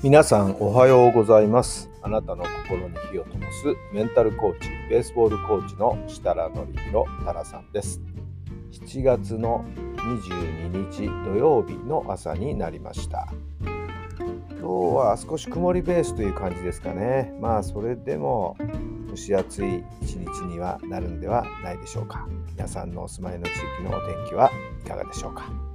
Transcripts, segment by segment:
皆さんおはようございます。あなたの心に火を灯すメンタルコーチ、ベースボールコーチの設楽範弘太良さんです。7月の22日土曜日の朝になりました。今日は少し曇りベースという感じですかね。まあそれでも蒸し暑い一日にはなるんではないでしょうか。皆さんのお住まいの地域のお天気はいかがでしょうか。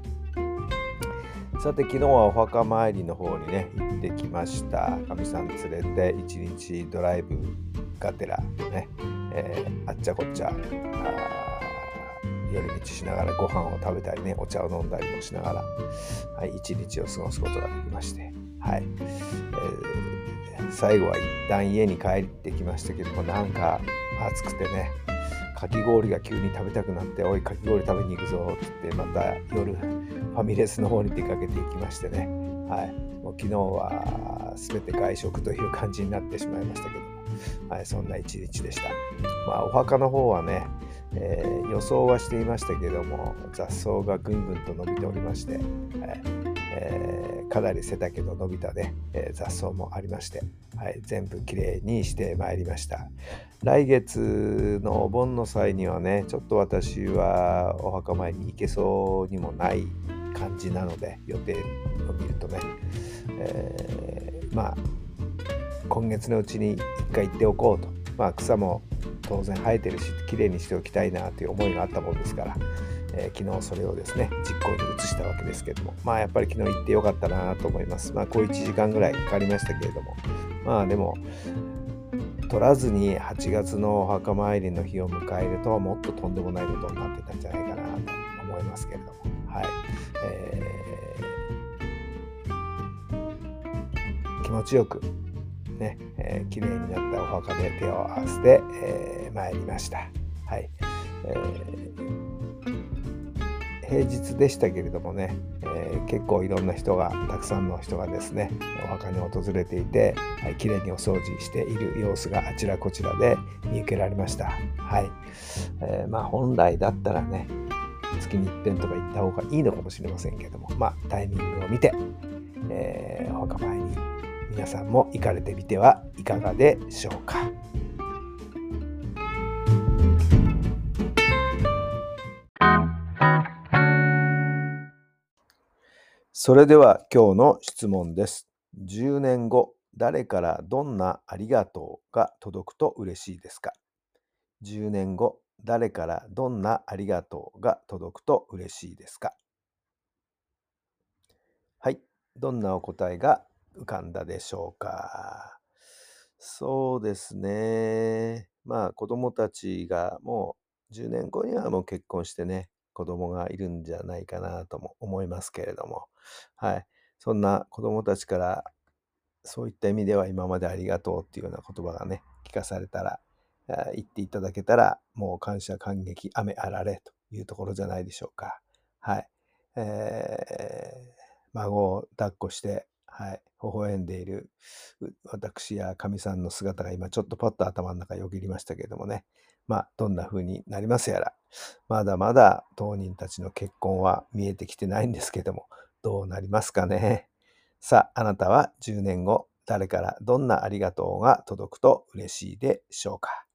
さて昨日はお墓参りの方にね行ってきました。かみさん連れて一日ドライブがてらね、えーあっちゃこっちゃ寄り道しながらご飯を食べたりねお茶を飲んだりもしながら、はい、一日を過ごすことができましてはい、えー最後は一旦家に帰ってきましたけどもなんか暑くてねかき氷が急に食べたくなって「おいかき氷食べに行くぞ」って言ってまた夜ファミレスの方に出かけていきましてね、はい、もう昨日は全て外食という感じになってしまいましたけども、はい、そんな一日でした。まあ、お墓の方はね、えー予想はしていましたけども雑草がぐんぐんと伸びておりまして、はい。えーかなり背丈の伸びたね、えー雑草もありまして、はい、全部きれいにしてまいりました。来月のお盆の際にはねちょっと私はお墓参りに行けそうにもない感じなので予定を見るとね、えーまあ今月のうちに一回行っておこうと。まあ草も当然生えてるしきれいにしておきたいなという思いがあったもんですから、えー昨日それをですね実行に移したわけですけども。まあやっぱり昨日行ってよかったなと思います。まあこう1時間ぐらいかかりましたけれども。まあでも取らずに8月のお墓参りの日を迎えるともっととんでもないことになってたんじゃないかなと。ー気持ちよくね、えー、綺麗になったお墓で手を合わせて、えー参りました。はい、えー平日でしたけれどもね、えー結構いろんな人がたくさんの人がですねお墓に訪れていて、はい、きれいにお掃除している様子があちらこちらで見受けられました。はい、えーまあ本来だったらね月に一遍とか行った方がいいのかもしれませんけどもまあタイミングを見て、えーお墓参りに皆さんも行かれてみてはいかがでしょうかそれでは今日の質問です。10年後、誰からどんなありがとうが届くと嬉しいですか ?10 年後、誰からどんなありがとうが届くと嬉しいですか？はい。どんなお答えが浮かんだでしょうかそうですね。まあ子供たちがもう10年後にはもう結婚してね、子供がいるんじゃないかなとも思いますけれども、はい。そんな子供たちからそういった意味では今までありがとうっていうような言葉がね、聞かされたら、言っていただけたら、もう感謝感激、雨あられというところじゃないでしょうか。はい。えー孫を抱っこして、はい、微笑んでいる私やかみさんの姿が今ちょっとパッと頭の中よぎりましたけれどもね。まあ、どんな風になりますやら。まだまだ当人たちの結婚は見えてきてないんですけども、どうなりますかね。さあ、あなたは10年後、誰からどんなありがとうが届くと嬉しいでしょうか。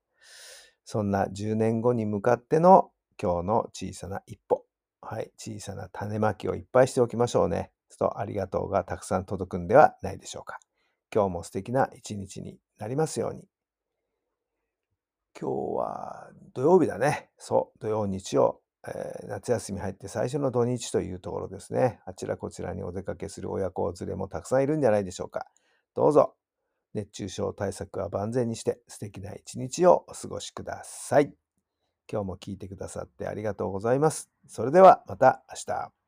そんな10年後に向かっての今日の小さな一歩。はい、小さな種まきをいっぱいしておきましょうね。とありがとうがたくさん届くんではないでしょうか。今日も素敵な一日になりますように。今日は土曜日だね。そう、土曜日曜、えー夏休み入って最初の土日というところですね。あちらこちらにお出かけする親子連れもたくさんいるんじゃないでしょうか。どうぞ、熱中症対策は万全にして素敵な一日をお過ごしください。今日も聞いてくださってありがとうございます。それではまた明日。